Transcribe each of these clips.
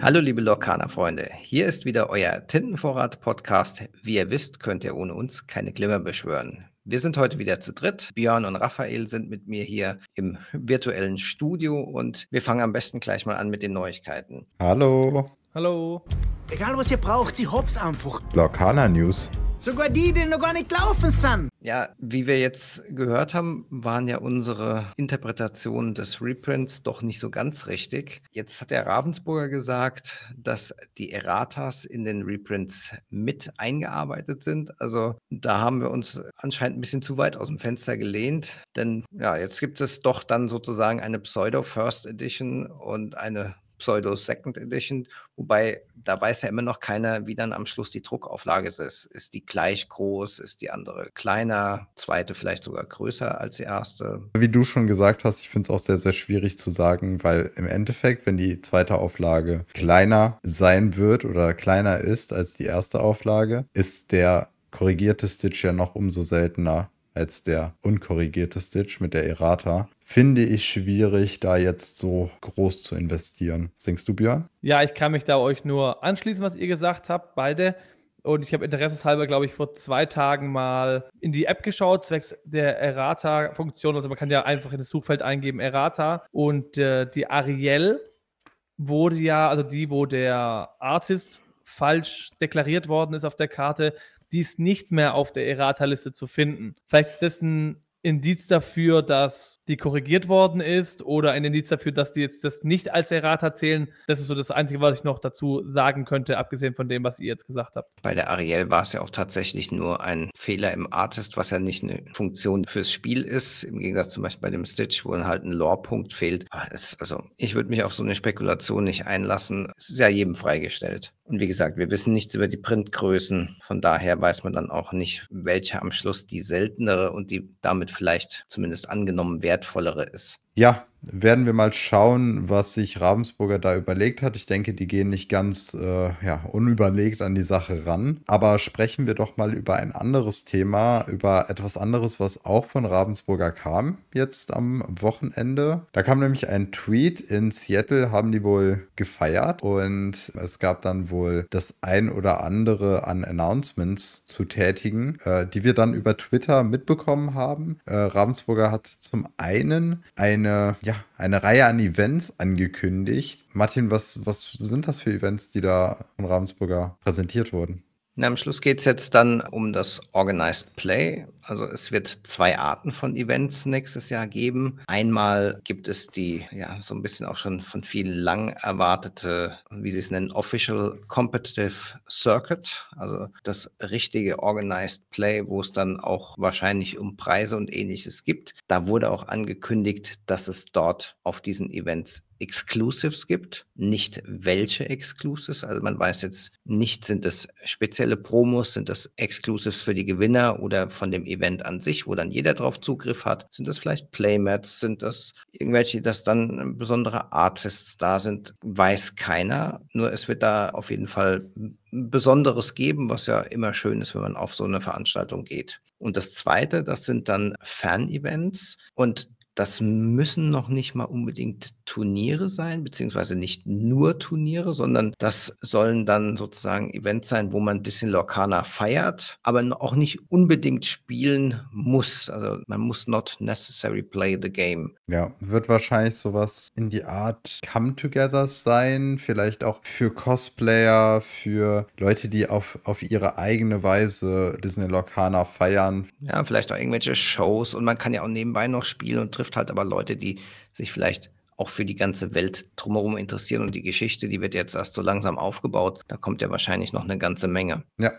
Hallo liebe Lokana-Freunde, hier ist wieder euer Tintenvorrat-Podcast. Wie ihr wisst, könnt ihr ohne uns keine Glimmer beschwören. Wir sind heute wieder zu dritt. Björn und Raphael sind mit mir hier im virtuellen Studio und wir fangen am besten gleich mal an mit den Neuigkeiten. Hallo. Hallo. Egal was ihr braucht, sie hops einfach. Lokana News. Sogar die, die noch gar nicht laufen sind. Ja, wie wir jetzt gehört haben, waren ja unsere Interpretationen des Reprints doch nicht so ganz richtig. Jetzt hat der Ravensburger gesagt, dass die Erratas in den Reprints mit eingearbeitet sind. Also da haben wir uns anscheinend ein bisschen zu weit aus dem Fenster gelehnt. Denn ja, jetzt gibt es doch dann sozusagen eine Pseudo-First Edition und eine Pseudo Second Edition, wobei da weiß ja immer noch keiner, wie dann am Schluss die Druckauflage ist. Ist die gleich groß? Ist die andere kleiner? Zweite vielleicht sogar größer als die erste? Wie du schon gesagt hast, ich finde es auch sehr, sehr schwierig zu sagen, weil im Endeffekt, wenn die zweite Auflage kleiner sein wird oder kleiner ist als die erste Auflage, ist der korrigierte Stitch ja noch umso seltener als der unkorrigierte Stitch mit der Errata, finde ich schwierig, da jetzt so groß zu investieren. Denkst du, Björn? Ja, ich kann mich da euch nur anschließen, was ihr gesagt habt, beide. Und ich habe interesseshalber, glaube ich, vor zwei Tagen mal in die App geschaut, zwecks der Errata-Funktion. Also man kann ja einfach in das Suchfeld eingeben Errata. Und äh, die Ariel wurde ja, also die, wo der Artist falsch deklariert worden ist auf der Karte, die ist nicht mehr auf der Errata-Liste zu finden. Vielleicht ist das ein Indiz dafür, dass die korrigiert worden ist oder ein Indiz dafür, dass die jetzt das nicht als Errata zählen. Das ist so das Einzige, was ich noch dazu sagen könnte, abgesehen von dem, was ihr jetzt gesagt habt. Bei der Ariel war es ja auch tatsächlich nur ein Fehler im Artist, was ja nicht eine Funktion fürs Spiel ist, im Gegensatz zum Beispiel bei dem Stitch, wo halt ein Lore-Punkt fehlt. Es, also ich würde mich auf so eine Spekulation nicht einlassen. Es ist ja jedem freigestellt. Und wie gesagt, wir wissen nichts über die Printgrößen. Von daher weiß man dann auch nicht, welche am Schluss die seltenere und die damit vielleicht zumindest angenommen wertvollere ist. Ja, werden wir mal schauen, was sich Ravensburger da überlegt hat. Ich denke, die gehen nicht ganz äh, ja, unüberlegt an die Sache ran. Aber sprechen wir doch mal über ein anderes Thema, über etwas anderes, was auch von Ravensburger kam jetzt am Wochenende. Da kam nämlich ein Tweet. In Seattle haben die wohl gefeiert und es gab dann wohl das ein oder andere an Announcements zu tätigen, äh, die wir dann über Twitter mitbekommen haben. Äh, Ravensburger hat zum einen eine ja, eine Reihe an Events angekündigt. Martin, was, was sind das für Events, die da von Ravensburger präsentiert wurden? Na, am Schluss geht es jetzt dann um das Organized Play. Also es wird zwei Arten von Events nächstes Jahr geben. Einmal gibt es die, ja, so ein bisschen auch schon von vielen lang erwartete, wie sie es nennen, Official Competitive Circuit. Also das richtige Organized Play, wo es dann auch wahrscheinlich um Preise und ähnliches gibt. Da wurde auch angekündigt, dass es dort auf diesen Events Exclusives gibt, nicht welche Exclusives. Also man weiß jetzt nicht, sind das spezielle Promos, sind das Exclusives für die Gewinner oder von dem Event an sich, wo dann jeder drauf Zugriff hat. Sind das vielleicht Playmats, sind das irgendwelche, dass dann besondere Artists da sind, weiß keiner. Nur es wird da auf jeden Fall Besonderes geben, was ja immer schön ist, wenn man auf so eine Veranstaltung geht. Und das Zweite, das sind dann Fan-Events. Und das müssen noch nicht mal unbedingt Turniere sein, beziehungsweise nicht nur Turniere, sondern das sollen dann sozusagen Events sein, wo man ein bisschen Lorcana feiert, aber auch nicht unbedingt spielen muss. Also man muss not necessarily play the game. Ja, wird wahrscheinlich sowas in die Art Come-Togethers sein, vielleicht auch für Cosplayer, für Leute, die auf, auf ihre eigene Weise Disney Lorcana feiern. Ja, vielleicht auch irgendwelche Shows und man kann ja auch nebenbei noch spielen und trifft trifft halt aber Leute, die sich vielleicht auch für die ganze Welt drumherum interessieren und die Geschichte, die wird jetzt erst so langsam aufgebaut. Da kommt ja wahrscheinlich noch eine ganze Menge. Ja,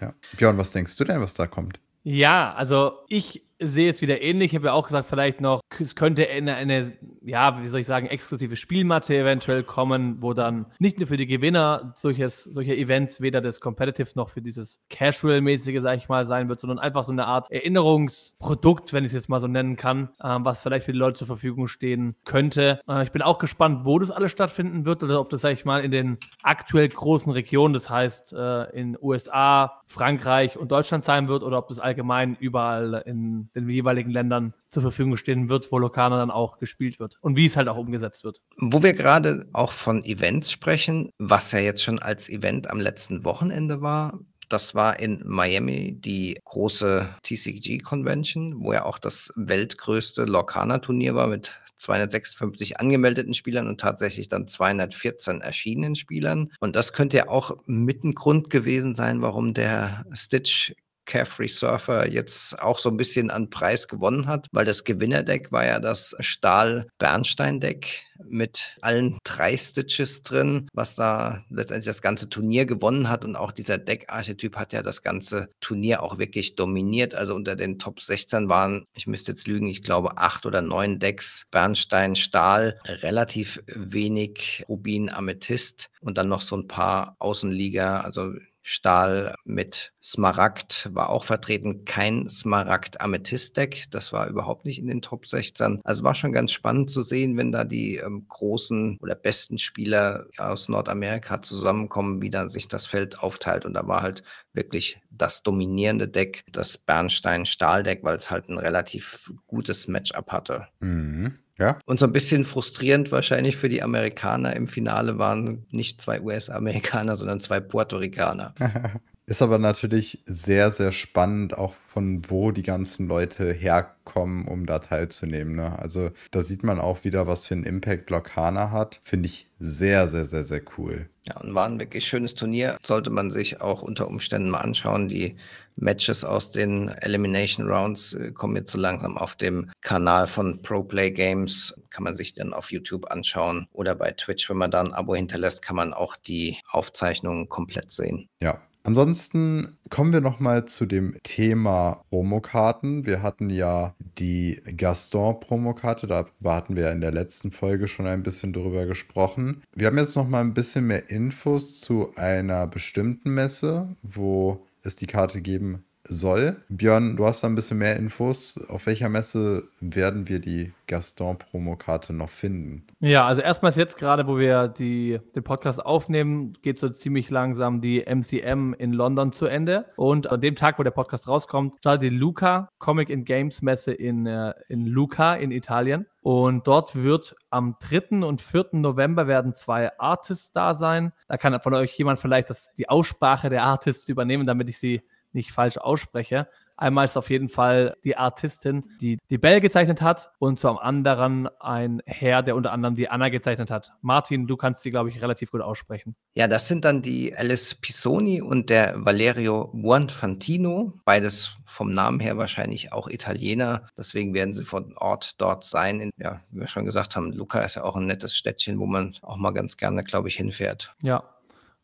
ja. Björn, was denkst du denn, was da kommt? Ja, also ich sehe es wieder ähnlich. Ich habe ja auch gesagt, vielleicht noch, es könnte eine, eine, ja, wie soll ich sagen, exklusive Spielmatte eventuell kommen, wo dann nicht nur für die Gewinner solches, solche Events weder des Competitive noch für dieses Casual-mäßige, sag ich mal, sein wird, sondern einfach so eine Art Erinnerungsprodukt, wenn ich es jetzt mal so nennen kann, äh, was vielleicht für die Leute zur Verfügung stehen könnte. Äh, ich bin auch gespannt, wo das alles stattfinden wird oder ob das, sag ich mal, in den aktuell großen Regionen, das heißt äh, in USA, Frankreich und Deutschland sein wird oder ob das allgemein überall in den jeweiligen Ländern zur Verfügung stehen wird, wo Lokana dann auch gespielt wird und wie es halt auch umgesetzt wird. Wo wir gerade auch von Events sprechen, was ja jetzt schon als Event am letzten Wochenende war, das war in Miami die große TCG Convention, wo ja auch das weltgrößte Lorcaner-Turnier war mit 256 angemeldeten Spielern und tatsächlich dann 214 erschienenen Spielern. Und das könnte ja auch mit ein Grund gewesen sein, warum der Stitch Carefree Surfer jetzt auch so ein bisschen an Preis gewonnen hat, weil das Gewinnerdeck war ja das Stahl-Bernstein-Deck mit allen drei Stitches drin, was da letztendlich das ganze Turnier gewonnen hat. Und auch dieser Deck-Archetyp hat ja das ganze Turnier auch wirklich dominiert. Also unter den Top 16 waren, ich müsste jetzt lügen, ich glaube acht oder neun Decks Bernstein, Stahl, relativ wenig Rubin, Amethyst und dann noch so ein paar Außenliga, also Stahl mit Smaragd war auch vertreten. Kein Smaragd-Amethyst-Deck. Das war überhaupt nicht in den Top 16. Also war schon ganz spannend zu sehen, wenn da die ähm, großen oder besten Spieler aus Nordamerika zusammenkommen, wie dann sich das Feld aufteilt. Und da war halt wirklich das dominierende Deck, das Bernstein-Stahl-Deck, weil es halt ein relativ gutes Matchup hatte. Mhm. Ja. Und so ein bisschen frustrierend wahrscheinlich für die Amerikaner im Finale waren nicht zwei US-Amerikaner, sondern zwei Puerto Ricaner. Ist aber natürlich sehr, sehr spannend, auch von wo die ganzen Leute herkommen, um da teilzunehmen. Ne? Also da sieht man auch wieder, was für einen Impact Lokana hat. Finde ich sehr, sehr, sehr, sehr cool. Ja, und war ein wirklich schönes Turnier. Sollte man sich auch unter Umständen mal anschauen. Die Matches aus den Elimination Rounds äh, kommen jetzt so langsam auf dem Kanal von Pro Play Games. Kann man sich dann auf YouTube anschauen oder bei Twitch, wenn man da ein Abo hinterlässt, kann man auch die Aufzeichnungen komplett sehen. Ja, Ansonsten kommen wir nochmal zu dem Thema Promokarten. Wir hatten ja die Gaston-Promokarte, da hatten wir in der letzten Folge schon ein bisschen drüber gesprochen. Wir haben jetzt nochmal ein bisschen mehr Infos zu einer bestimmten Messe, wo es die Karte geben soll. Björn, du hast da ein bisschen mehr Infos. Auf welcher Messe werden wir die Gaston-Promokarte noch finden? Ja, also erstmals jetzt gerade, wo wir die, den Podcast aufnehmen, geht so ziemlich langsam die MCM in London zu Ende. Und an dem Tag, wo der Podcast rauskommt, startet die Luca Comic and Games Messe in, äh, in Luca in Italien. Und dort wird am 3. und 4. November werden zwei Artists da sein. Da kann von euch jemand vielleicht das, die Aussprache der Artists übernehmen, damit ich sie nicht falsch ausspreche. Einmal ist auf jeden Fall die Artistin, die die Belle gezeichnet hat und zum anderen ein Herr, der unter anderem die Anna gezeichnet hat. Martin, du kannst sie, glaube ich, relativ gut aussprechen. Ja, das sind dann die Alice Pisoni und der Valerio Buonfantino. Beides vom Namen her wahrscheinlich auch Italiener. Deswegen werden sie von Ort dort sein. In, ja, wie wir schon gesagt haben, Luca ist ja auch ein nettes Städtchen, wo man auch mal ganz gerne, glaube ich, hinfährt. Ja,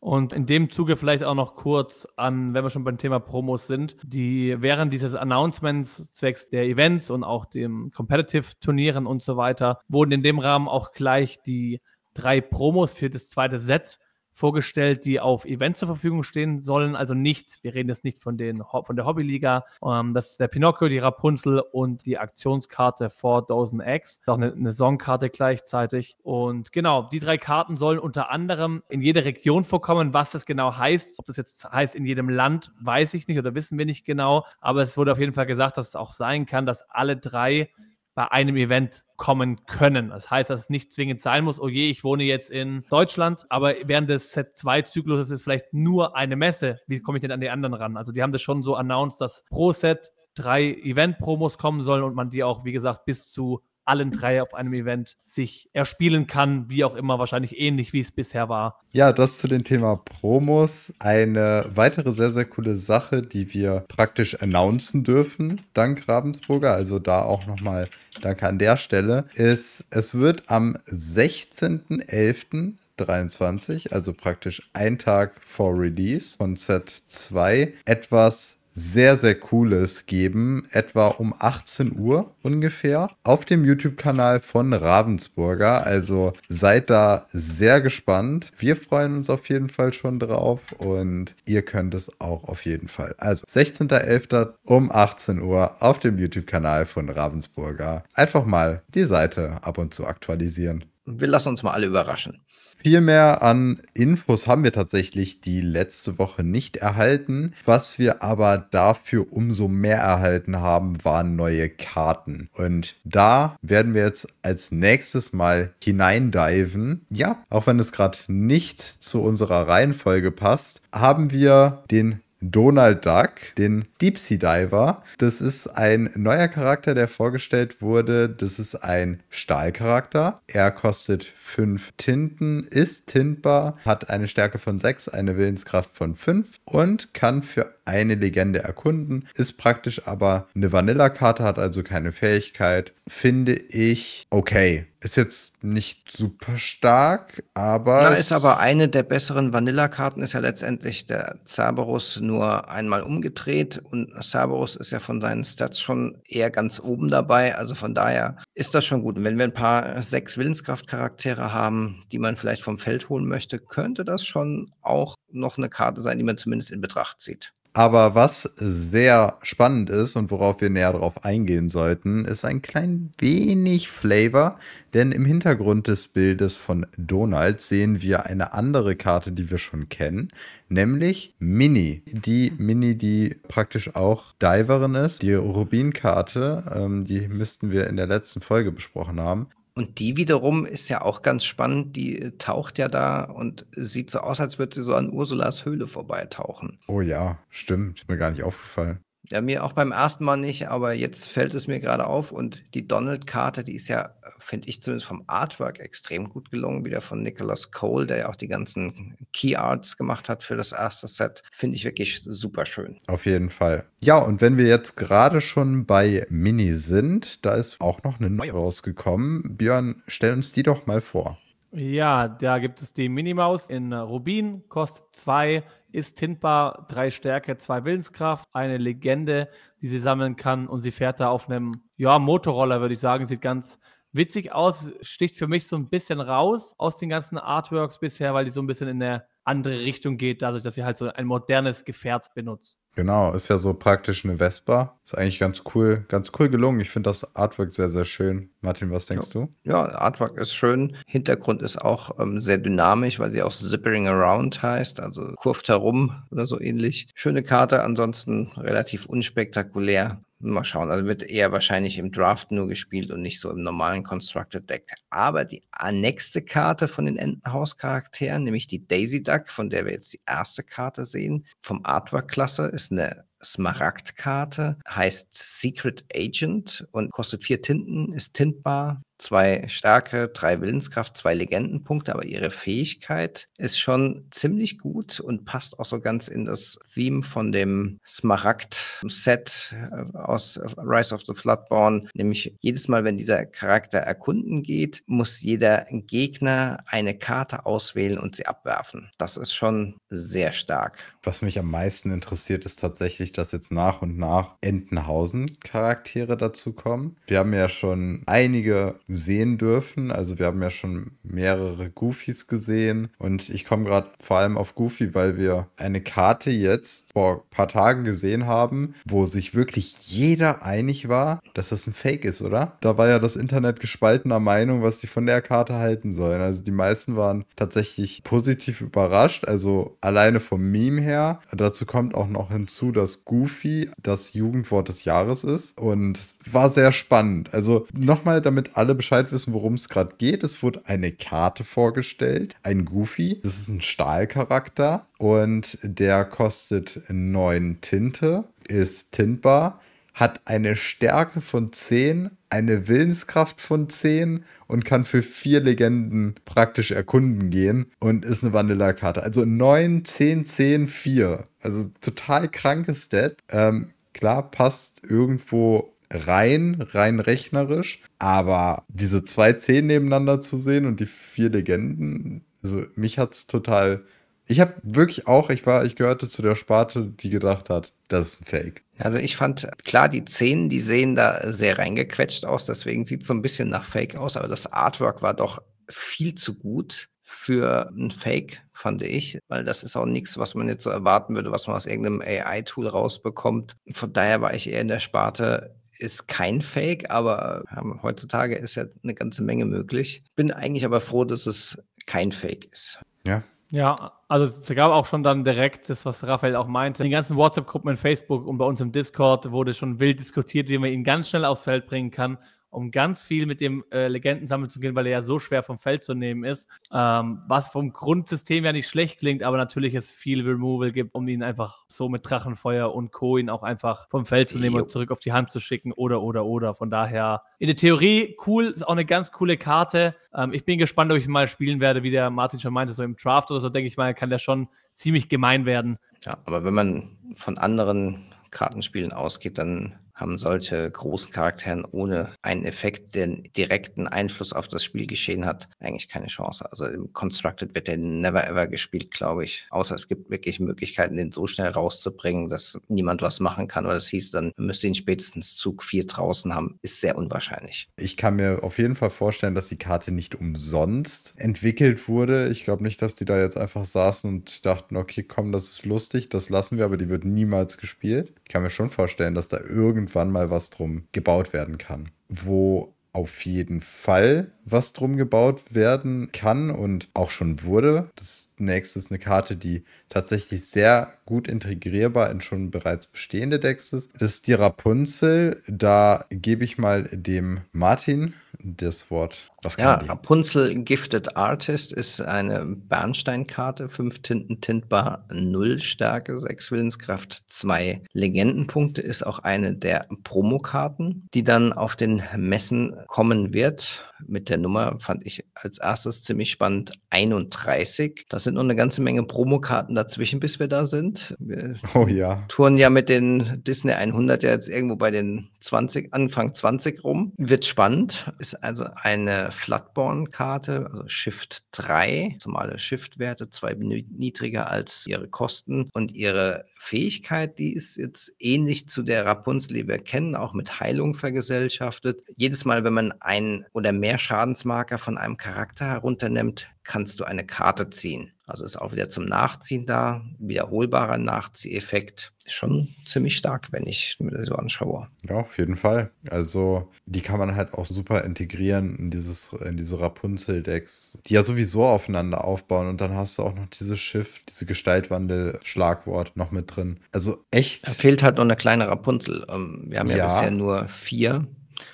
und in dem Zuge vielleicht auch noch kurz an, wenn wir schon beim Thema Promos sind, die während dieses Announcements zwecks der Events und auch dem Competitive-Turnieren und so weiter, wurden in dem Rahmen auch gleich die drei Promos für das zweite Set vorgestellt, die auf Events zur Verfügung stehen sollen. Also nicht, wir reden jetzt nicht von, den, von der Hobbyliga. Ähm, das ist der Pinocchio, die Rapunzel und die Aktionskarte for Dozen X. Auch eine, eine Songkarte gleichzeitig. Und genau, die drei Karten sollen unter anderem in jeder Region vorkommen. Was das genau heißt, ob das jetzt heißt in jedem Land, weiß ich nicht oder wissen wir nicht genau. Aber es wurde auf jeden Fall gesagt, dass es auch sein kann, dass alle drei bei einem Event kommen können. Das heißt, dass es nicht zwingend sein muss, oh je, ich wohne jetzt in Deutschland, aber während des Set 2 Zykluses ist vielleicht nur eine Messe. Wie komme ich denn an die anderen ran? Also die haben das schon so announced, dass pro Set drei Event-Promos kommen sollen und man die auch, wie gesagt, bis zu allen drei auf einem Event sich erspielen kann, wie auch immer, wahrscheinlich ähnlich wie es bisher war. Ja, das zu dem Thema Promos. Eine weitere sehr, sehr coole Sache, die wir praktisch announcen dürfen, dank Ravensburger, also da auch nochmal danke an der Stelle, ist, es wird am 16.11. 23, also praktisch ein Tag vor Release von Set 2, etwas sehr, sehr Cooles geben, etwa um 18 Uhr ungefähr, auf dem YouTube-Kanal von Ravensburger. Also seid da sehr gespannt. Wir freuen uns auf jeden Fall schon drauf und ihr könnt es auch auf jeden Fall. Also 16.11. um 18 Uhr auf dem YouTube-Kanal von Ravensburger. Einfach mal die Seite ab und zu aktualisieren. Wir lassen uns mal alle überraschen. Viel mehr an Infos haben wir tatsächlich die letzte Woche nicht erhalten. Was wir aber dafür umso mehr erhalten haben, waren neue Karten. Und da werden wir jetzt als nächstes mal hineindiven. Ja, auch wenn es gerade nicht zu unserer Reihenfolge passt, haben wir den Donald Duck, den Deep Sea Diver. Das ist ein neuer Charakter, der vorgestellt wurde. Das ist ein Stahlcharakter. Er kostet 5 Tinten, ist tintbar, hat eine Stärke von 6, eine Willenskraft von 5 und kann für eine Legende erkunden. Ist praktisch aber eine Vanilla-Karte, hat also keine Fähigkeit. Finde ich okay. Ist jetzt nicht super stark, aber. Na, ist aber eine der besseren Vanilla-Karten, ist ja letztendlich der Cerberus nur einmal umgedreht und Cerberus ist ja von seinen Stats schon eher ganz oben dabei. Also von daher ist das schon gut. Und wenn wir ein paar sechs Willenskraft-Charaktere haben, die man vielleicht vom Feld holen möchte, könnte das schon auch noch eine Karte sein, die man zumindest in Betracht zieht. Aber was sehr spannend ist und worauf wir näher darauf eingehen sollten, ist ein klein wenig Flavor, denn im Hintergrund des Bildes von Donald sehen wir eine andere Karte, die wir schon kennen, nämlich Mini. Die Mini, die praktisch auch Diverin ist, die Rubin-Karte, ähm, die müssten wir in der letzten Folge besprochen haben. Und die wiederum ist ja auch ganz spannend. Die äh, taucht ja da und sieht so aus, als würde sie so an Ursulas Höhle vorbeitauchen. Oh ja, stimmt. Mir gar nicht aufgefallen. Ja, mir auch beim ersten Mal nicht, aber jetzt fällt es mir gerade auf und die Donald-Karte, die ist ja, finde ich zumindest vom Artwork extrem gut gelungen, wieder von Nicholas Cole, der ja auch die ganzen Key Arts gemacht hat für das erste Set, finde ich wirklich super schön. Auf jeden Fall. Ja, und wenn wir jetzt gerade schon bei Mini sind, da ist auch noch eine neue rausgekommen. Björn, stell uns die doch mal vor. Ja, da gibt es die Minimaus in Rubin, kostet zwei ist tintbar, drei Stärke, zwei Willenskraft, eine Legende, die sie sammeln kann und sie fährt da auf einem, ja, Motorroller, würde ich sagen. Sieht ganz witzig aus, sticht für mich so ein bisschen raus aus den ganzen Artworks bisher, weil die so ein bisschen in eine andere Richtung geht, dadurch, dass sie halt so ein modernes Gefährt benutzt. Genau, ist ja so praktisch eine Vespa. Ist eigentlich ganz cool, ganz cool gelungen. Ich finde das Artwork sehr, sehr schön. Martin, was denkst ja. du? Ja, Artwork ist schön. Hintergrund ist auch ähm, sehr dynamisch, weil sie auch Zippering Around heißt, also kurft herum oder so ähnlich. Schöne Karte, ansonsten relativ unspektakulär. Mal schauen, also wird eher wahrscheinlich im Draft nur gespielt und nicht so im normalen Constructed Deck. Aber die nächste Karte von den Entenhaus-Charakteren, nämlich die Daisy Duck, von der wir jetzt die erste Karte sehen, vom Artwork-Klasse, ist eine Smaragd-Karte, heißt Secret Agent und kostet vier Tinten, ist tintbar, zwei Stärke, drei Willenskraft, zwei Legendenpunkte, aber ihre Fähigkeit ist schon ziemlich gut und passt auch so ganz in das Theme von dem Smaragd-Set äh, aus Rise of the Floodborn. Nämlich jedes Mal, wenn dieser Charakter erkunden geht, muss jeder Gegner eine Karte auswählen und sie abwerfen. Das ist schon sehr stark. Was mich am meisten interessiert, ist tatsächlich, dass jetzt nach und nach Entenhausen-Charaktere dazukommen. Wir haben ja schon einige sehen dürfen. Also wir haben ja schon mehrere Goofies gesehen und ich komme gerade vor allem auf Goofy, weil wir eine Karte jetzt vor ein paar Tagen gesehen haben, wo sich wirklich jeder einig war, dass das ein Fake ist, oder? Da war ja das Internet gespaltener Meinung, was die von der Karte halten sollen. Also die meisten waren tatsächlich positiv überrascht, also alleine vom Meme her. Dazu kommt auch noch hinzu, dass Goofy das Jugendwort des Jahres ist und war sehr spannend. Also nochmal, damit alle Bescheid wissen, worum es gerade geht. Es wurde eine Karte vorgestellt, ein Goofy. Das ist ein Stahlcharakter und der kostet 9 Tinte, ist tintbar, hat eine Stärke von 10, eine Willenskraft von 10 und kann für vier Legenden praktisch erkunden gehen und ist eine Vanilla-Karte. Also 9, 10, 10, 4. Also total krankes Stat. Ähm, klar, passt irgendwo rein, rein rechnerisch. Aber diese zwei Szenen nebeneinander zu sehen und die vier Legenden, also mich hat es total. Ich habe wirklich auch, ich war, ich gehörte zu der Sparte, die gedacht hat, das ist ein Fake. Also ich fand, klar, die Szenen, die sehen da sehr reingequetscht aus, deswegen sieht es so ein bisschen nach Fake aus, aber das Artwork war doch viel zu gut für ein Fake, fand ich, weil das ist auch nichts, was man jetzt so erwarten würde, was man aus irgendeinem AI-Tool rausbekommt. Von daher war ich eher in der Sparte, ist kein Fake, aber ja, heutzutage ist ja eine ganze Menge möglich. Bin eigentlich aber froh, dass es kein Fake ist. Ja. Ja, also es gab auch schon dann direkt das, was Raphael auch meinte. In den ganzen WhatsApp-Gruppen in Facebook und bei uns im Discord wurde schon wild diskutiert, wie man ihn ganz schnell aufs Feld bringen kann um ganz viel mit dem äh, Legendensammeln zu gehen, weil er ja so schwer vom Feld zu nehmen ist. Ähm, was vom Grundsystem ja nicht schlecht klingt, aber natürlich es viel Removal gibt, um ihn einfach so mit Drachenfeuer und Co. ihn auch einfach vom Feld zu nehmen jo. und zurück auf die Hand zu schicken oder, oder, oder. Von daher in der Theorie cool, ist auch eine ganz coole Karte. Ähm, ich bin gespannt, ob ich mal spielen werde, wie der Martin schon meinte, so im Draft oder so, denke ich mal, kann der schon ziemlich gemein werden. Ja, aber wenn man von anderen Kartenspielen ausgeht, dann haben solche großen Charakteren ohne einen Effekt, der direkten Einfluss auf das Spielgeschehen hat, eigentlich keine Chance. Also im Constructed wird der never ever gespielt, glaube ich. Außer es gibt wirklich Möglichkeiten, den so schnell rauszubringen, dass niemand was machen kann. Weil das hieß dann, müsste ihn spätestens Zug 4 draußen haben. Ist sehr unwahrscheinlich. Ich kann mir auf jeden Fall vorstellen, dass die Karte nicht umsonst entwickelt wurde. Ich glaube nicht, dass die da jetzt einfach saßen und dachten, okay, komm, das ist lustig, das lassen wir, aber die wird niemals gespielt. Ich kann mir schon vorstellen, dass da irgend irgendwann mal was drum gebaut werden kann. Wo auf jeden Fall was drum gebaut werden kann und auch schon wurde. Das nächste ist eine Karte, die tatsächlich sehr gut integrierbar in schon bereits bestehende Decks ist. Das ist die Rapunzel. Da gebe ich mal dem Martin das Wort. Was ja, Rapunzel Gifted Artist ist eine Bernsteinkarte, fünf Tinten tintbar, null Stärke, sechs Willenskraft, zwei Legendenpunkte, ist auch eine der Promokarten, die dann auf den Messen kommen wird. Mit der Nummer fand ich als erstes ziemlich spannend 31. Das sind noch eine ganze Menge Promokarten dazwischen, bis wir da sind. Wir oh ja. Touren ja mit den Disney 100 ja jetzt irgendwo bei den 20, Anfang 20 rum. Wird spannend. Ist also eine Flatborn-Karte, also Shift 3, zumal Shift-Werte zwei niedriger als ihre Kosten und ihre Fähigkeit, die ist jetzt ähnlich zu der Rapunzel, die wir kennen, auch mit Heilung vergesellschaftet. Jedes Mal, wenn man einen oder mehr Schadensmarker von einem Charakter herunternimmt, kannst du eine Karte ziehen. Also ist auch wieder zum Nachziehen da. Wiederholbarer Nachzieheffekt. Ist schon ziemlich stark, wenn ich mir das so anschaue. Ja, auf jeden Fall. Also, die kann man halt auch super integrieren in, dieses, in diese Rapunzel-Decks, die ja sowieso aufeinander aufbauen. Und dann hast du auch noch dieses Schiff, diese Gestaltwandel-Schlagwort noch mit drin. Also echt. Da fehlt halt noch eine kleine Rapunzel. Ähm, wir haben ja, ja bisher nur vier.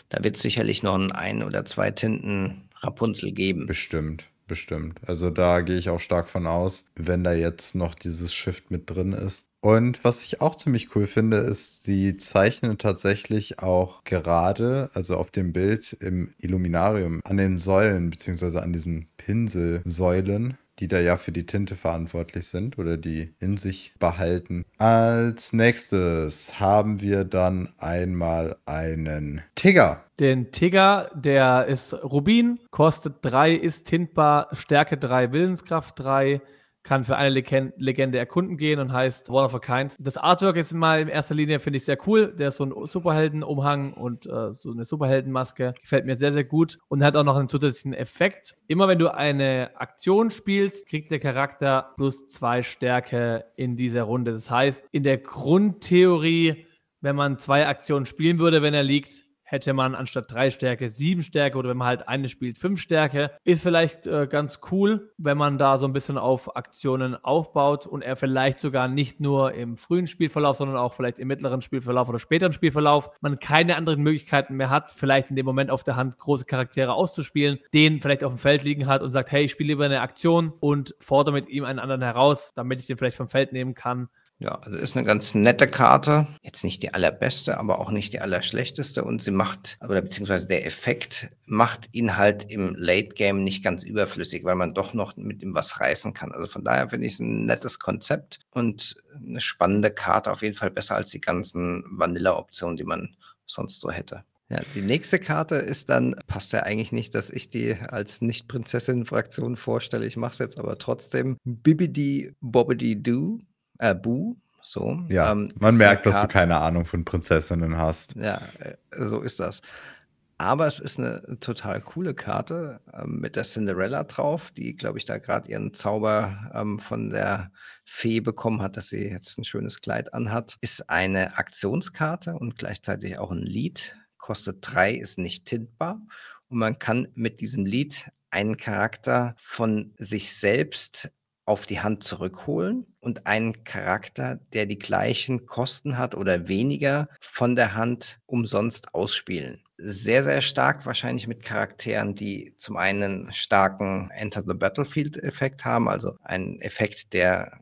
Da wird es sicherlich noch ein, ein oder zwei Tinten Rapunzel geben. Bestimmt bestimmt. Also da gehe ich auch stark von aus, wenn da jetzt noch dieses Shift mit drin ist. Und was ich auch ziemlich cool finde, ist, sie zeichnen tatsächlich auch gerade, also auf dem Bild im Illuminarium, an den Säulen, beziehungsweise an diesen Pinselsäulen, die da ja für die Tinte verantwortlich sind oder die in sich behalten. Als nächstes haben wir dann einmal einen Tigger. Den Tigger, der ist Rubin, kostet 3, ist tintbar, Stärke 3, Willenskraft 3 kann für eine Legende erkunden gehen und heißt One of a Kind. Das Artwork ist mal in erster Linie, finde ich, sehr cool. Der ist so ein Superheldenumhang und äh, so eine Superheldenmaske. Gefällt mir sehr, sehr gut und hat auch noch einen zusätzlichen Effekt. Immer wenn du eine Aktion spielst, kriegt der Charakter plus zwei Stärke in dieser Runde. Das heißt, in der Grundtheorie, wenn man zwei Aktionen spielen würde, wenn er liegt, hätte man anstatt drei Stärke sieben Stärke oder wenn man halt eine spielt, fünf Stärke. Ist vielleicht äh, ganz cool, wenn man da so ein bisschen auf Aktionen aufbaut und er vielleicht sogar nicht nur im frühen Spielverlauf, sondern auch vielleicht im mittleren Spielverlauf oder späteren Spielverlauf man keine anderen Möglichkeiten mehr hat, vielleicht in dem Moment auf der Hand große Charaktere auszuspielen, den vielleicht auf dem Feld liegen hat und sagt, hey, ich spiele lieber eine Aktion und fordere mit ihm einen anderen heraus, damit ich den vielleicht vom Feld nehmen kann. Ja, also ist eine ganz nette Karte. Jetzt nicht die allerbeste, aber auch nicht die allerschlechteste. Und sie macht, oder beziehungsweise der Effekt macht ihn halt im Late Game nicht ganz überflüssig, weil man doch noch mit ihm was reißen kann. Also von daher finde ich es ein nettes Konzept und eine spannende Karte. Auf jeden Fall besser als die ganzen Vanilla-Optionen, die man sonst so hätte. Ja, die nächste Karte ist dann, passt ja eigentlich nicht, dass ich die als Nicht-Prinzessin-Fraktion vorstelle. Ich mache es jetzt aber trotzdem. Bibidi Bobbidi Doo äh, Bu. So. Ja, ähm, man merkt, dass du keine Ahnung von Prinzessinnen hast. Ja, äh, so ist das. Aber es ist eine total coole Karte ähm, mit der Cinderella drauf, die, glaube ich, da gerade ihren Zauber ähm, von der Fee bekommen hat, dass sie jetzt ein schönes Kleid anhat. Ist eine Aktionskarte und gleichzeitig auch ein Lied. Kostet drei, ist nicht tintbar. Und man kann mit diesem Lied einen Charakter von sich selbst auf die Hand zurückholen und einen Charakter, der die gleichen Kosten hat oder weniger, von der Hand umsonst ausspielen. Sehr, sehr stark wahrscheinlich mit Charakteren, die zum einen starken Enter the Battlefield-Effekt haben, also einen Effekt, der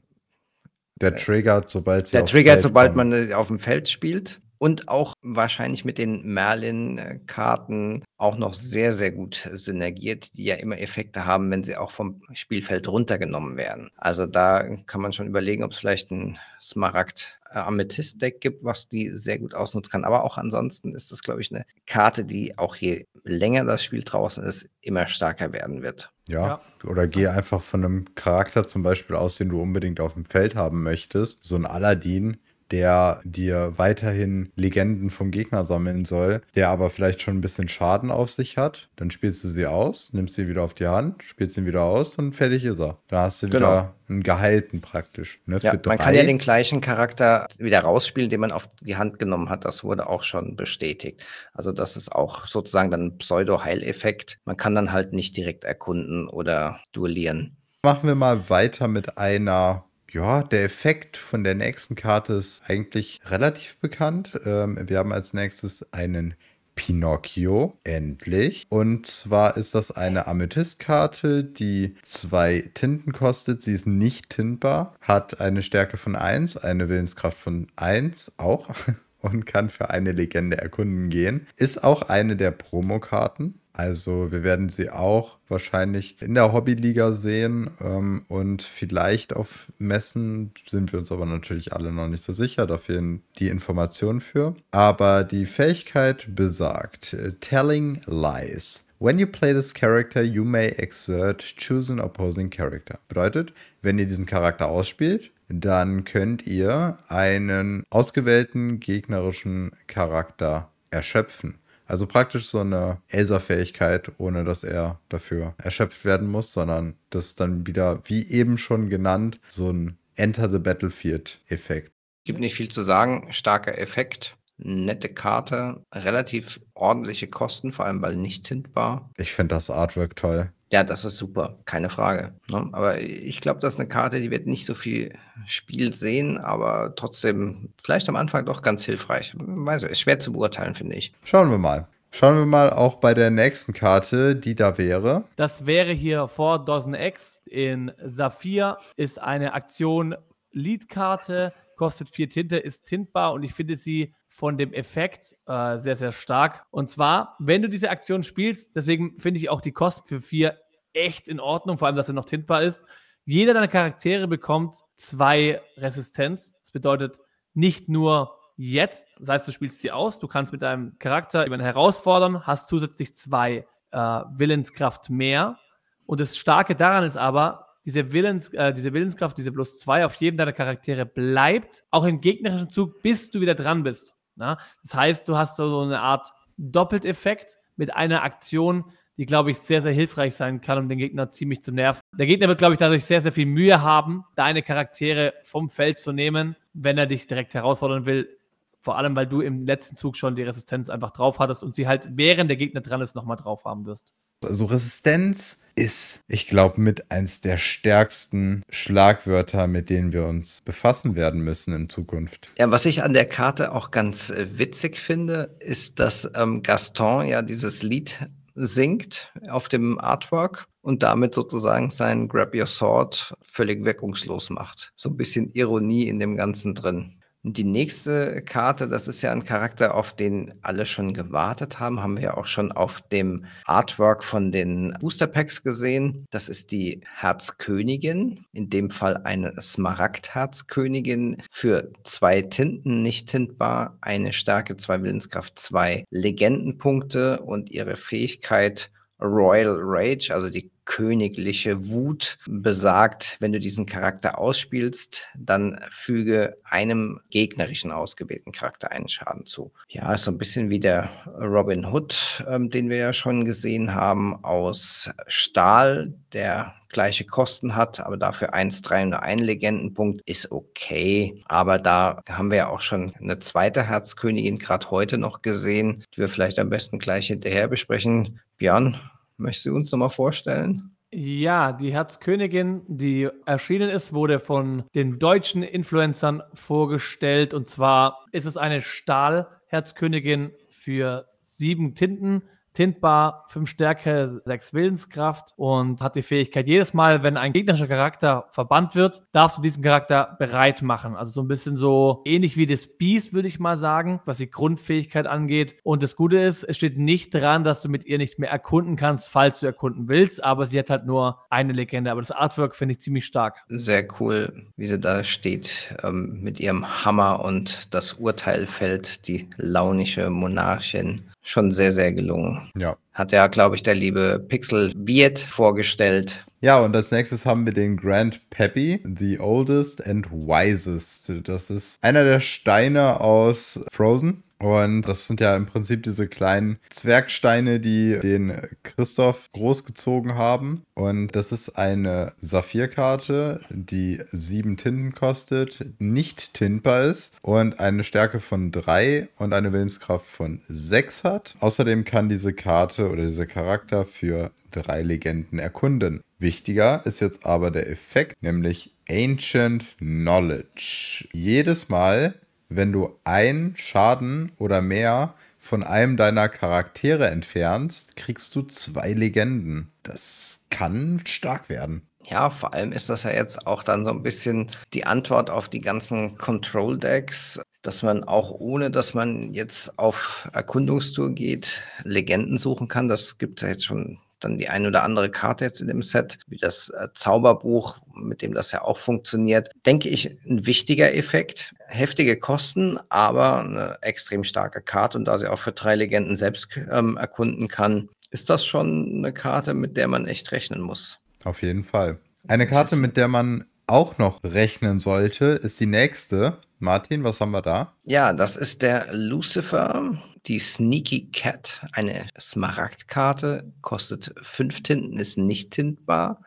der triggert, sobald sie der triggert, sobald man auf dem Feld spielt und auch wahrscheinlich mit den Merlin-Karten auch noch sehr, sehr gut synergiert, die ja immer Effekte haben, wenn sie auch vom Spielfeld runtergenommen werden. Also da kann man schon überlegen, ob es vielleicht ein Smaragd-Amethyst-Deck gibt, was die sehr gut ausnutzen kann. Aber auch ansonsten ist das, glaube ich, eine Karte, die auch je länger das Spiel draußen ist, immer stärker werden wird. Ja, ja. oder geh einfach von einem Charakter zum Beispiel aus, den du unbedingt auf dem Feld haben möchtest. So ein Aladdin, der dir weiterhin Legenden vom Gegner sammeln soll, der aber vielleicht schon ein bisschen Schaden auf sich hat. Dann spielst du sie aus, nimmst sie wieder auf die Hand, spielst ihn wieder aus und fertig ist er. Da hast du genau. wieder einen gehalten praktisch. Ne? Ja, man kann ja den gleichen Charakter wieder rausspielen, den man auf die Hand genommen hat. Das wurde auch schon bestätigt. Also das ist auch sozusagen dann ein Pseudo-Heileffekt. Man kann dann halt nicht direkt erkunden oder duellieren. Machen wir mal weiter mit einer ja, der Effekt von der nächsten Karte ist eigentlich relativ bekannt. Ähm, wir haben als nächstes einen Pinocchio, endlich. Und zwar ist das eine Amethyst-Karte, die zwei Tinten kostet. Sie ist nicht tintbar, hat eine Stärke von 1, eine Willenskraft von 1 auch und kann für eine Legende erkunden gehen. Ist auch eine der Promokarten. Also wir werden sie auch wahrscheinlich in der Hobbyliga sehen ähm, und vielleicht auf Messen sind wir uns aber natürlich alle noch nicht so sicher. Da fehlen die Informationen für. Aber die Fähigkeit besagt, äh, Telling Lies. When you play this character, you may exert choose an opposing character. Bedeutet, wenn ihr diesen Charakter ausspielt, dann könnt ihr einen ausgewählten gegnerischen Charakter erschöpfen. Also praktisch so eine Elsa-Fähigkeit, ohne dass er dafür erschöpft werden muss, sondern das ist dann wieder, wie eben schon genannt, so ein Enter the Battlefield-Effekt. Gibt nicht viel zu sagen. Starker Effekt, nette Karte, relativ ordentliche Kosten, vor allem weil nicht tintbar. Ich finde das Artwork toll. Ja, das ist super, keine Frage. Ne? Aber ich glaube, das ist eine Karte, die wird nicht so viel Spiel sehen, aber trotzdem vielleicht am Anfang doch ganz hilfreich. Weiß ich, ist schwer zu beurteilen, finde ich. Schauen wir mal. Schauen wir mal auch bei der nächsten Karte, die da wäre. Das wäre hier vor Dozen X in Saphir, ist eine Aktion Leadkarte, kostet vier Tinte, ist tintbar und ich finde sie von dem Effekt äh, sehr, sehr stark. Und zwar, wenn du diese Aktion spielst, deswegen finde ich auch die Kosten für vier echt in Ordnung, vor allem, dass er noch tintbar ist. Jeder deiner Charaktere bekommt zwei Resistenz. Das bedeutet nicht nur jetzt, das heißt, du spielst sie aus, du kannst mit deinem Charakter jemanden herausfordern, hast zusätzlich zwei äh, Willenskraft mehr. Und das Starke daran ist aber, diese, Willens, äh, diese Willenskraft, diese plus zwei auf jeden deiner Charaktere bleibt, auch im gegnerischen Zug, bis du wieder dran bist. Na? Das heißt, du hast so eine Art Doppelteffekt mit einer Aktion, die, glaube ich, sehr, sehr hilfreich sein kann, um den Gegner ziemlich zu nerven. Der Gegner wird, glaube ich, dadurch sehr, sehr viel Mühe haben, deine Charaktere vom Feld zu nehmen, wenn er dich direkt herausfordern will. Vor allem, weil du im letzten Zug schon die Resistenz einfach drauf hattest und sie halt, während der Gegner dran ist, nochmal drauf haben wirst. Also Resistenz ist, ich glaube, mit eins der stärksten Schlagwörter, mit denen wir uns befassen werden müssen in Zukunft. Ja, was ich an der Karte auch ganz äh, witzig finde, ist, dass ähm, Gaston ja dieses Lied singt auf dem Artwork und damit sozusagen sein Grab Your Sword völlig wirkungslos macht. So ein bisschen Ironie in dem Ganzen drin. Die nächste Karte, das ist ja ein Charakter, auf den alle schon gewartet haben, haben wir ja auch schon auf dem Artwork von den Booster Packs gesehen. Das ist die Herzkönigin, in dem Fall eine Smaragd-Herzkönigin für zwei Tinten, nicht tintbar, eine Stärke, zwei Willenskraft, zwei Legendenpunkte und ihre Fähigkeit Royal Rage, also die königliche Wut besagt, wenn du diesen Charakter ausspielst, dann füge einem gegnerischen ausgewählten Charakter einen Schaden zu. Ja, ist so ein bisschen wie der Robin Hood, ähm, den wir ja schon gesehen haben, aus Stahl, der gleiche Kosten hat, aber dafür 1,3 und ein Legendenpunkt ist okay. Aber da haben wir ja auch schon eine zweite Herzkönigin gerade heute noch gesehen, die wir vielleicht am besten gleich hinterher besprechen. Björn, möchtest du uns nochmal vorstellen? Ja, die Herzkönigin, die erschienen ist, wurde von den deutschen Influencern vorgestellt. Und zwar ist es eine Stahlherzkönigin für sieben Tinten tintbar, 5 Stärke, 6 Willenskraft und hat die Fähigkeit, jedes Mal, wenn ein gegnerischer Charakter verbannt wird, darfst du diesen Charakter bereit machen. Also so ein bisschen so ähnlich wie das Beast, würde ich mal sagen, was die Grundfähigkeit angeht. Und das Gute ist, es steht nicht dran, dass du mit ihr nicht mehr erkunden kannst, falls du erkunden willst, aber sie hat halt nur eine Legende. Aber das Artwork finde ich ziemlich stark. Sehr cool, wie sie da steht, ähm, mit ihrem Hammer und das Urteil fällt, die launische Monarchin schon sehr, sehr gelungen. Ja. Hat ja, glaube ich, der liebe Pixel Wirt vorgestellt. Ja, und als nächstes haben wir den Grand Peppy, The Oldest and Wisest. Das ist einer der Steine aus Frozen. Und das sind ja im Prinzip diese kleinen Zwergsteine, die den Christoph großgezogen haben. Und das ist eine Saphirkarte, die sieben Tinten kostet, nicht tintbar ist und eine Stärke von drei und eine Willenskraft von sechs hat. Außerdem kann diese Karte oder dieser Charakter für drei Legenden erkunden. Wichtiger ist jetzt aber der Effekt, nämlich Ancient Knowledge. Jedes Mal, wenn du einen Schaden oder mehr von einem deiner Charaktere entfernst, kriegst du zwei Legenden. Das kann stark werden. Ja, vor allem ist das ja jetzt auch dann so ein bisschen die Antwort auf die ganzen Control-Decks, dass man auch ohne, dass man jetzt auf Erkundungstour geht, Legenden suchen kann. Das gibt es ja jetzt schon dann die eine oder andere Karte jetzt in dem Set, wie das äh, Zauberbuch, mit dem das ja auch funktioniert. Denke ich, ein wichtiger Effekt. Heftige Kosten, aber eine extrem starke Karte und da sie auch für drei Legenden selbst ähm, erkunden kann, ist das schon eine Karte, mit der man echt rechnen muss. Auf jeden Fall. Eine Karte, mit der man auch noch rechnen sollte, ist die nächste. Martin, was haben wir da? Ja, das ist der Lucifer, die Sneaky Cat, eine Smaragdkarte, kostet fünf Tinten, ist nicht tintbar,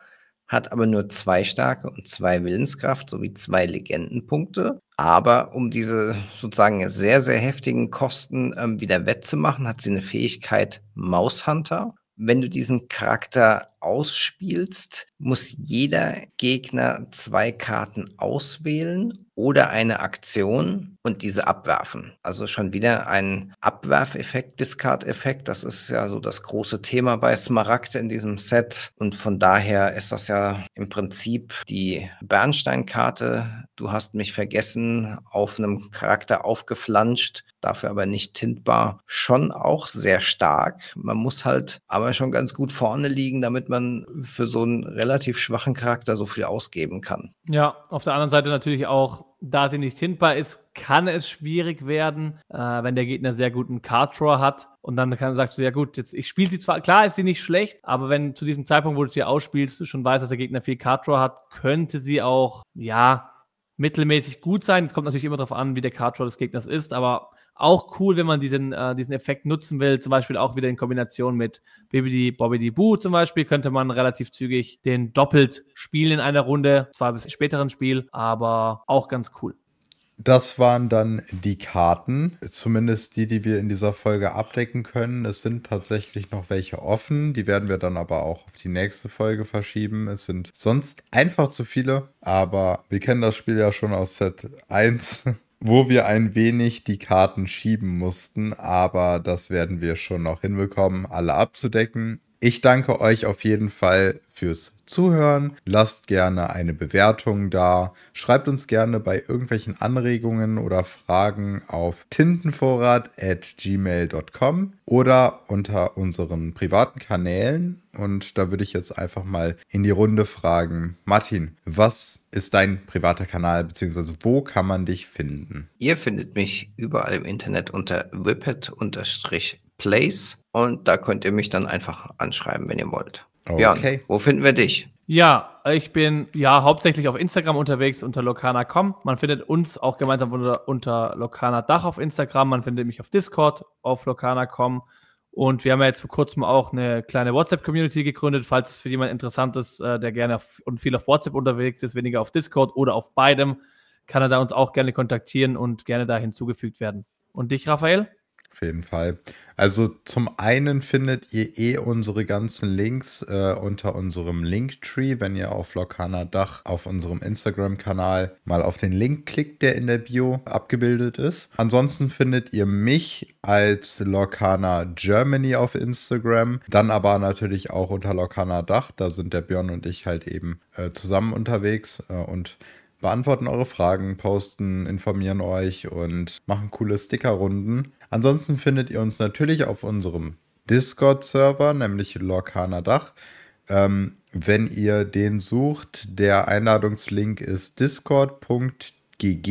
hat aber nur zwei Starke und zwei Willenskraft sowie zwei Legendenpunkte. Aber um diese sozusagen sehr, sehr heftigen Kosten ähm, wieder wettzumachen, hat sie eine Fähigkeit Maushunter. Wenn du diesen Charakter ausspielst, muss jeder Gegner zwei Karten auswählen oder eine Aktion und diese abwerfen. Also schon wieder ein Abwerfeffekt, Discard-Effekt. Das ist ja so das große Thema bei Smaragd in diesem Set. Und von daher ist das ja im Prinzip die Bernsteinkarte. Du hast mich vergessen, auf einem Charakter aufgeflanscht, dafür aber nicht tintbar. Schon auch sehr stark. Man muss halt aber schon ganz gut vorne liegen, damit man für so einen relativ schwachen Charakter so viel ausgeben kann. Ja, auf der anderen Seite natürlich auch, da sie nicht hintbar ist, kann es schwierig werden, äh, wenn der Gegner sehr guten Card Draw hat. Und dann kann, sagst du, ja gut, jetzt ich spiele sie zwar, klar ist sie nicht schlecht, aber wenn zu diesem Zeitpunkt, wo du sie ausspielst, du schon weißt, dass der Gegner viel Card Draw hat, könnte sie auch, ja, mittelmäßig gut sein. Es kommt natürlich immer darauf an, wie der Card Draw des Gegners ist, aber auch cool, wenn man diesen, äh, diesen Effekt nutzen will, zum Beispiel auch wieder in Kombination mit Bibidi Bobbidi Boo zum Beispiel, könnte man relativ zügig den doppelt spielen in einer Runde, zwar bisschen späteren Spiel, aber auch ganz cool. Das waren dann die Karten, zumindest die, die wir in dieser Folge abdecken können. Es sind tatsächlich noch welche offen, die werden wir dann aber auch auf die nächste Folge verschieben. Es sind sonst einfach zu viele, aber wir kennen das Spiel ja schon aus Set 1 wo wir ein wenig die Karten schieben mussten, aber das werden wir schon noch hinbekommen, alle abzudecken. Ich danke euch auf jeden Fall fürs Zuhören. Lasst gerne eine Bewertung da. Schreibt uns gerne bei irgendwelchen Anregungen oder Fragen auf tintenvorrat.gmail.com oder unter unseren privaten Kanälen. Und da würde ich jetzt einfach mal in die Runde fragen. Martin, was ist dein privater Kanal, beziehungsweise wo kann man dich finden? Ihr findet mich überall im Internet unter whippet-place und da könnt ihr mich dann einfach anschreiben, wenn ihr wollt. Björn, wo finden wir dich? Ja, ich bin ja hauptsächlich auf Instagram unterwegs unter lokana.com. Man findet uns auch gemeinsam unter, unter Lokana Dach auf Instagram. Man findet mich auf Discord auf lokana.com. Und wir haben ja jetzt vor kurzem auch eine kleine WhatsApp-Community gegründet, falls es für jemanden interessant ist, äh, der gerne auf, und viel auf WhatsApp unterwegs ist, weniger auf Discord oder auf beidem, kann er da uns auch gerne kontaktieren und gerne da hinzugefügt werden. Und dich, Raphael? Auf jeden Fall. Also zum einen findet ihr eh unsere ganzen Links äh, unter unserem Linktree, wenn ihr auf Lokana Dach auf unserem Instagram-Kanal mal auf den Link klickt, der in der Bio abgebildet ist. Ansonsten findet ihr mich als Lokana Germany auf Instagram, dann aber natürlich auch unter Lokana Dach. Da sind der Björn und ich halt eben äh, zusammen unterwegs äh, und beantworten eure Fragen, posten, informieren euch und machen coole Stickerrunden. Ansonsten findet ihr uns natürlich auf unserem Discord-Server, nämlich Lorcaner Dach. Ähm, wenn ihr den sucht, der Einladungslink ist discord.gg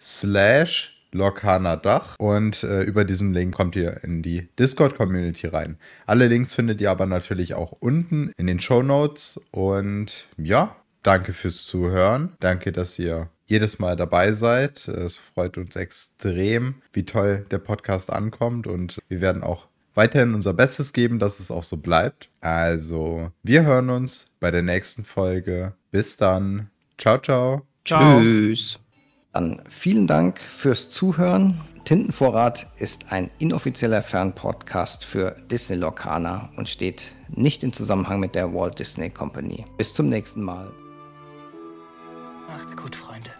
slash Dach und äh, über diesen Link kommt ihr in die Discord-Community rein. Alle Links findet ihr aber natürlich auch unten in den Show Notes und ja, danke fürs Zuhören. Danke, dass ihr jedes Mal dabei seid. Es freut uns extrem, wie toll der Podcast ankommt und wir werden auch weiterhin unser Bestes geben, dass es auch so bleibt. Also, wir hören uns bei der nächsten Folge. Bis dann. Ciao, ciao. ciao. Tschüss. Dann vielen Dank fürs Zuhören. Tintenvorrat ist ein inoffizieller Fernpodcast für Disney Lorcaner und steht nicht im Zusammenhang mit der Walt Disney Company. Bis zum nächsten Mal. Macht's gut, Freunde.